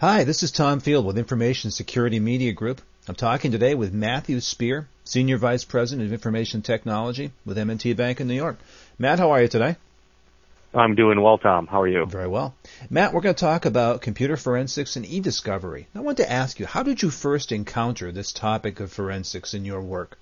Hi, this is Tom Field with Information Security Media Group. I'm talking today with Matthew Spear, Senior Vice President of Information Technology with M&T Bank in New York. Matt, how are you today? I'm doing well, Tom. How are you? Very well. Matt, we're going to talk about computer forensics and e-discovery. I want to ask you, how did you first encounter this topic of forensics in your work?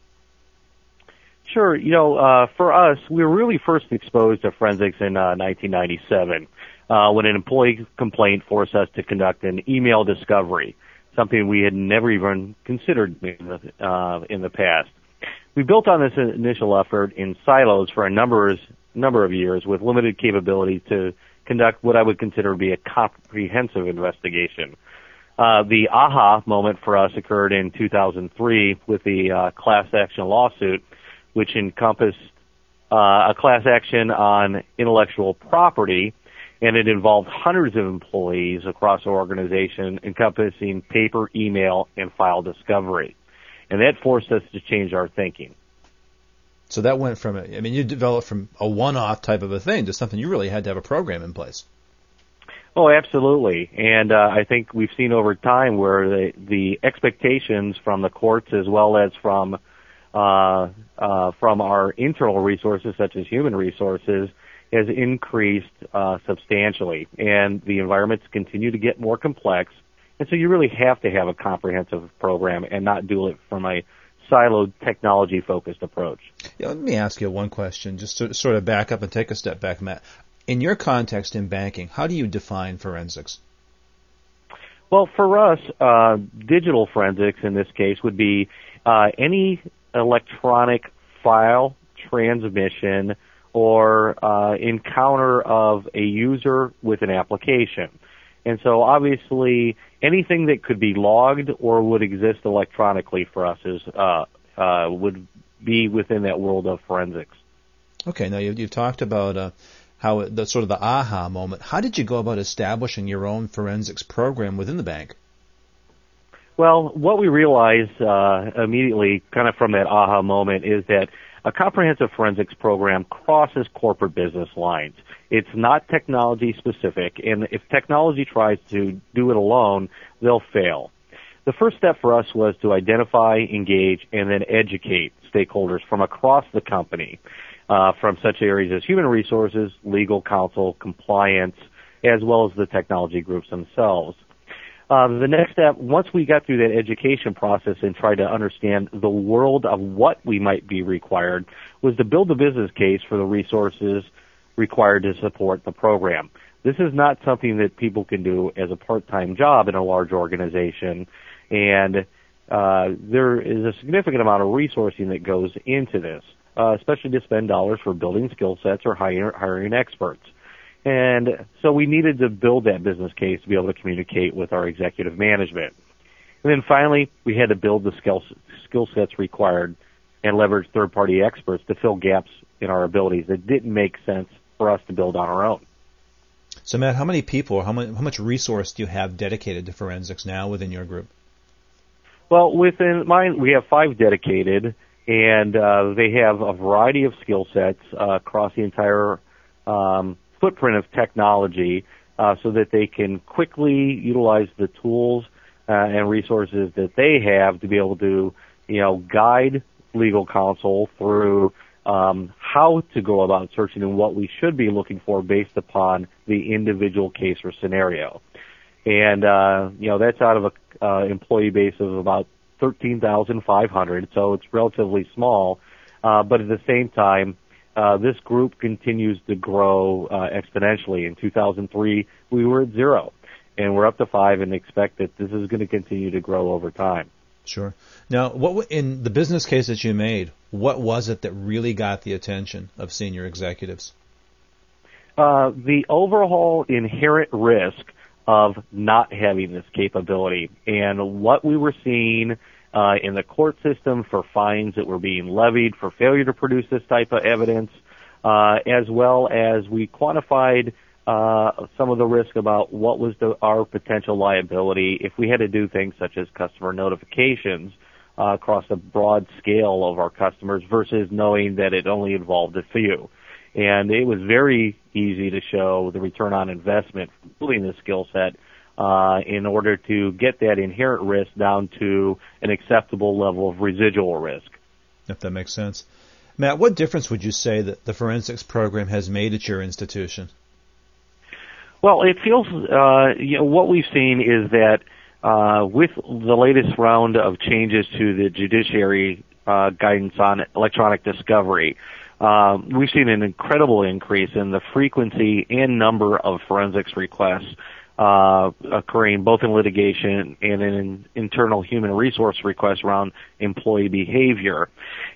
Sure. You know, uh, for us, we were really first exposed to forensics in uh, 1997 uh, when an employee complaint forced us to conduct an email discovery, something we had never even considered in the, uh, in the past. We built on this initial effort in silos for a number, number of years with limited capability to conduct what I would consider to be a comprehensive investigation. Uh, the aha moment for us occurred in 2003 with the uh, class action lawsuit, which encompassed uh, a class action on intellectual property and it involved hundreds of employees across our organization encompassing paper, email, and file discovery. And that forced us to change our thinking. So that went from, I mean, you developed from a one-off type of a thing to something you really had to have a program in place. Oh, absolutely. And uh, I think we've seen over time where the, the expectations from the courts as well as from uh, uh, from our internal resources, such as human resources, has increased uh, substantially, and the environments continue to get more complex. And so you really have to have a comprehensive program and not do it from a siloed technology focused approach. Yeah, let me ask you one question, just to sort of back up and take a step back, Matt. In your context in banking, how do you define forensics? Well, for us, uh, digital forensics in this case would be uh, any electronic file transmission or uh, encounter of a user with an application. And so obviously anything that could be logged or would exist electronically for us is uh, uh, would be within that world of forensics. Okay, now you've, you've talked about uh, how it, the sort of the aha moment. How did you go about establishing your own forensics program within the bank? Well, what we realized uh, immediately, kind of from that aha moment, is that a comprehensive forensics program crosses corporate business lines. It's not technology specific, and if technology tries to do it alone, they'll fail. The first step for us was to identify, engage, and then educate stakeholders from across the company, uh, from such areas as human resources, legal counsel, compliance, as well as the technology groups themselves. Um, the next step, once we got through that education process and tried to understand the world of what we might be required, was to build the business case for the resources required to support the program. This is not something that people can do as a part-time job in a large organization, and uh, there is a significant amount of resourcing that goes into this, uh, especially to spend dollars for building skill sets or hiring experts. And so we needed to build that business case to be able to communicate with our executive management. And then finally, we had to build the skill, skill sets required and leverage third party experts to fill gaps in our abilities that didn't make sense for us to build on our own. So, Matt, how many people, how much, how much resource do you have dedicated to forensics now within your group? Well, within mine, we have five dedicated, and uh, they have a variety of skill sets uh, across the entire um, footprint of technology uh, so that they can quickly utilize the tools uh, and resources that they have to be able to, you know, guide legal counsel through um, how to go about searching and what we should be looking for based upon the individual case or scenario. And uh, you know that's out of a uh, employee base of about 13,500, so it's relatively small. Uh, but at the same time, uh, this group continues to grow uh, exponentially. In 2003, we were at zero, and we're up to five, and expect that this is going to continue to grow over time. Sure. Now, what in the business case that you made, what was it that really got the attention of senior executives? Uh, the overall inherent risk of not having this capability, and what we were seeing uh, in the court system for fines that were being levied for failure to produce this type of evidence, uh, as well as we quantified uh, some of the risk about what was the, our potential liability if we had to do things such as customer notifications uh, across a broad scale of our customers versus knowing that it only involved a few. And it was very easy to show the return on investment building the skill set uh, in order to get that inherent risk down to an acceptable level of residual risk. If that makes sense. Matt, what difference would you say that the forensics program has made at your institution? Well, it feels, uh, you know, what we've seen is that uh, with the latest round of changes to the judiciary uh, guidance on electronic discovery, uh, we've seen an incredible increase in the frequency and number of forensics requests uh, occurring both in litigation and in internal human resource requests around employee behavior.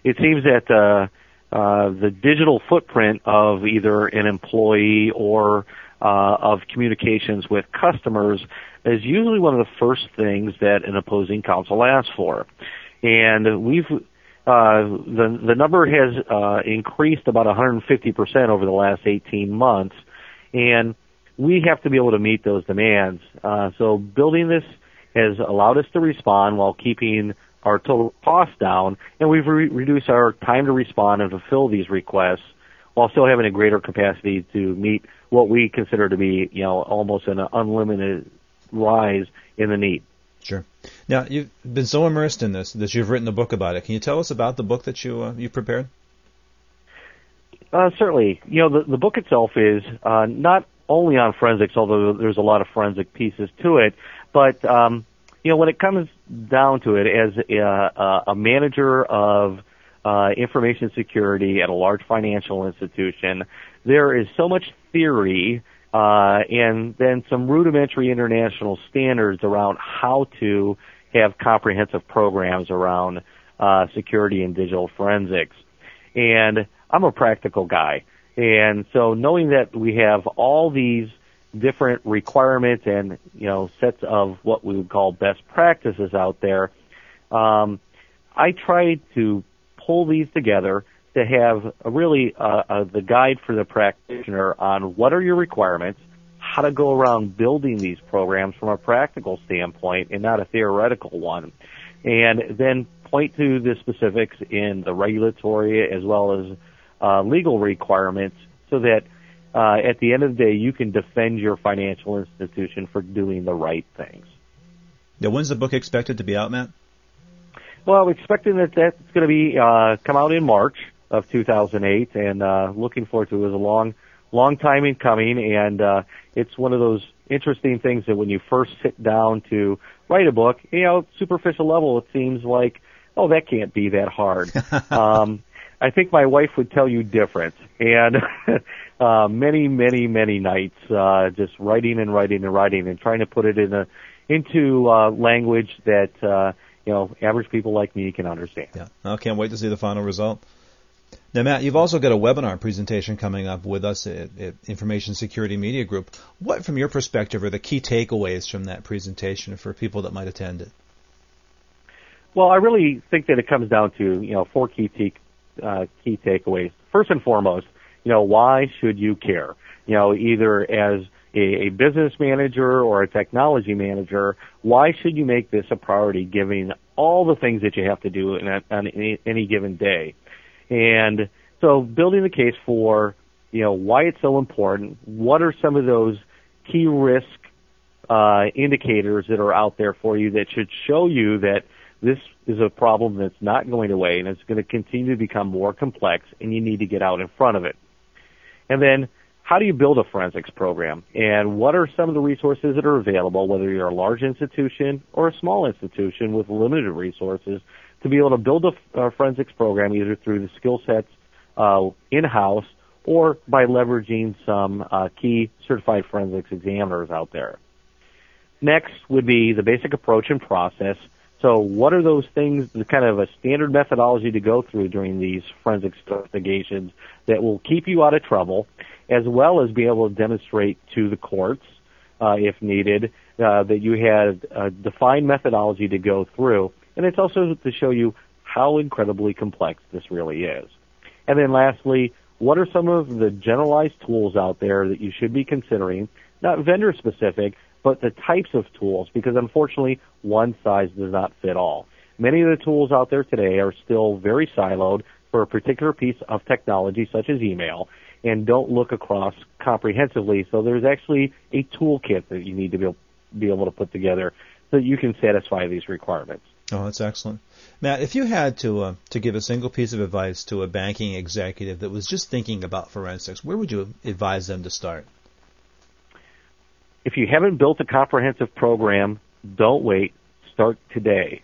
It seems that uh, uh, the digital footprint of either an employee or uh, of communications with customers is usually one of the first things that an opposing counsel asks for. And we've uh, the the number has uh, increased about 150 percent over the last 18 months, and we have to be able to meet those demands. Uh, so building this has allowed us to respond while keeping our total cost down, and we've re- reduced our time to respond and fulfill these requests while still having a greater capacity to meet what we consider to be, you know, almost an unlimited rise in the need. Sure. Now you've been so immersed in this that you've written a book about it. Can you tell us about the book that you uh, you prepared? Uh, certainly. You know, the, the book itself is uh, not only on forensics, although there's a lot of forensic pieces to it. But um, you know, when it comes down to it, as a, a manager of uh, information security at a large financial institution, there is so much theory uh, and then some rudimentary international standards around how to have comprehensive programs around uh, security and digital forensics. And I'm a practical guy. And so knowing that we have all these different requirements and, you know, sets of what we would call best practices out there, um, I try to pull these together to have a really uh, uh, the guide for the practitioner on what are your requirements, how to go around building these programs from a practical standpoint and not a theoretical one, and then point to the specifics in the regulatory as well as uh, legal requirements so that uh, at the end of the day you can defend your financial institution for doing the right things. Now, when's the book expected to be out, Matt? Well, I'm expecting that that's going to be uh, come out in March of 2008, and uh, looking forward to it. It was a long, long time in coming, and uh, it's one of those interesting things that when you first sit down to write a book, you know, superficial level, it seems like, oh, that can't be that hard. um, I think my wife would tell you different. And uh, many, many, many nights uh, just writing and writing and writing and trying to put it in a into uh, language that uh, you know average people like me can understand. Yeah, I can't wait to see the final result. Now, Matt, you've also got a webinar presentation coming up with us at, at, Information Security Media Group. What, from your perspective, are the key takeaways from that presentation for people that might attend it? Well, I really think that it comes down to you know four key te- uh, key takeaways. First and foremost, you know, why should you care? You know, either as a, a business manager or a technology manager, why should you make this a priority given all the things that you have to do in a, on any, any given day? And so building the case for, you know, why it's so important, what are some of those key risk uh, indicators that are out there for you that should show you that this is a problem that's not going away and it's going to continue to become more complex and you need to get out in front of it. And then how do you build a forensics program and what are some of the resources that are available whether you're a large institution or a small institution with limited resources to be able to build a, a forensics program either through the skill sets uh, in-house or by leveraging some uh, key certified forensics examiners out there. Next would be the basic approach and process so what are those things, the kind of a standard methodology to go through during these forensic investigations that will keep you out of trouble, as well as be able to demonstrate to the courts, uh, if needed, uh, that you had a defined methodology to go through. And it's also to show you how incredibly complex this really is. And then lastly, what are some of the generalized tools out there that you should be considering, not vendor specific, but the types of tools, because unfortunately, one size does not fit all. Many of the tools out there today are still very siloed for a particular piece of technology, such as email, and don't look across comprehensively. So there's actually a toolkit that you need to be be able to put together so that you can satisfy these requirements. Oh, that's excellent. Matt, if you had to uh, to give a single piece of advice to a banking executive that was just thinking about forensics, where would you advise them to start? If you haven't built a comprehensive program, don't wait. Start today.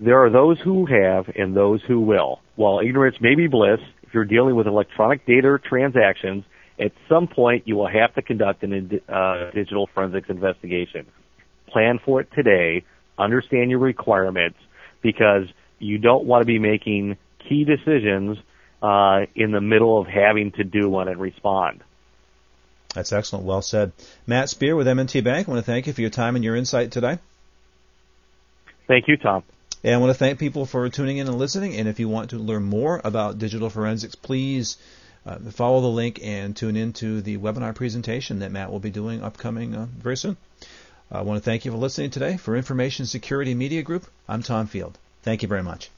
There are those who have and those who will. While ignorance may be bliss, if you're dealing with electronic data transactions, at some point you will have to conduct a uh, digital forensics investigation. Plan for it today understand your requirements because you don't want to be making key decisions uh, in the middle of having to do one and respond. That's excellent. Well said. Matt Spear with M&T Bank, I want to thank you for your time and your insight today. Thank you, Tom. And I want to thank people for tuning in and listening. And if you want to learn more about digital forensics, please uh, follow the link and tune into the webinar presentation that Matt will be doing upcoming uh, very soon. I want to thank you for listening today. For Information Security Media Group, I'm Tom Field. Thank you very much.